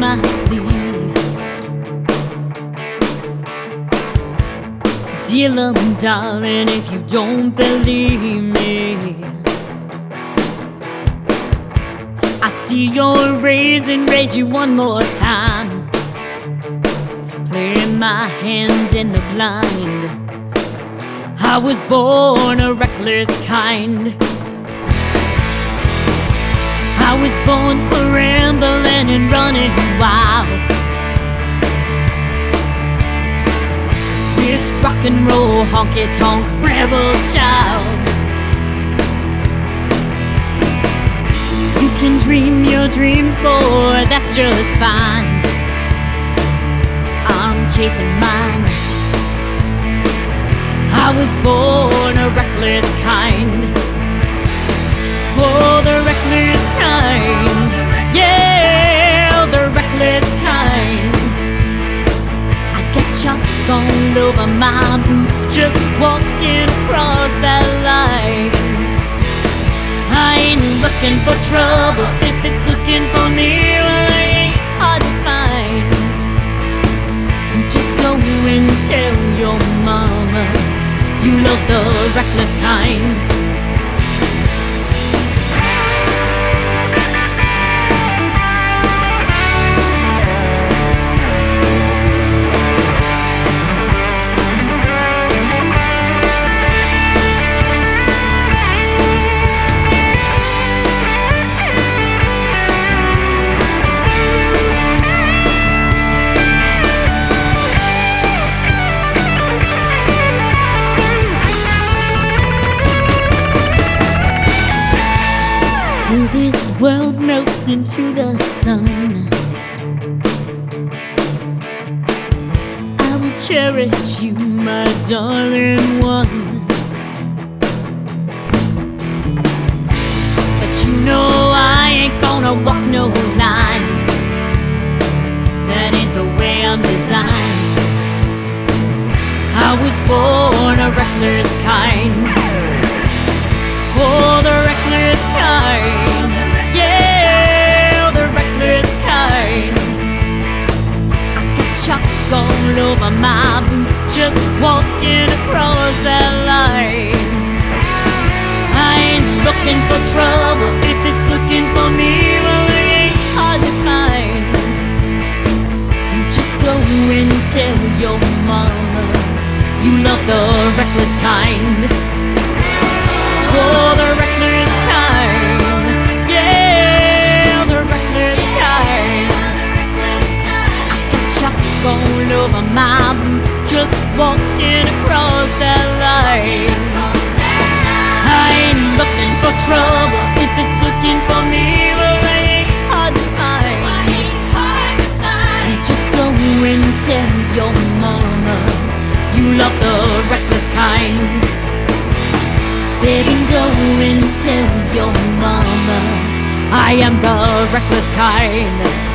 my sleeve. Dear little darling, if you don't believe me, I see your raise and raise you one more time. Playing my hand in the blind. I was born a reckless kind. I was born for rambling and running wild. This rock and roll honky tonk rebel child. You can dream your dreams, boy, that's just fine. I'm chasing mine. I was born a reckless kind. Oh, my boots just walking across that line. I ain't looking for trouble if it's looking for me. Till this world melts into the sun. I will cherish you, my darling one. But you know I ain't gonna walk no line. That ain't the way I'm designed. I was born a reckless kind. Oh, Yeah, the reckless kind. I got chalk all over my boots just walking across that line. I ain't looking for trouble if it's looking for me. Well, it ain't hard to find. You just go and tell your mama you love the reckless kind. Reckless. Baby, go and tell your mama I am the reckless kind.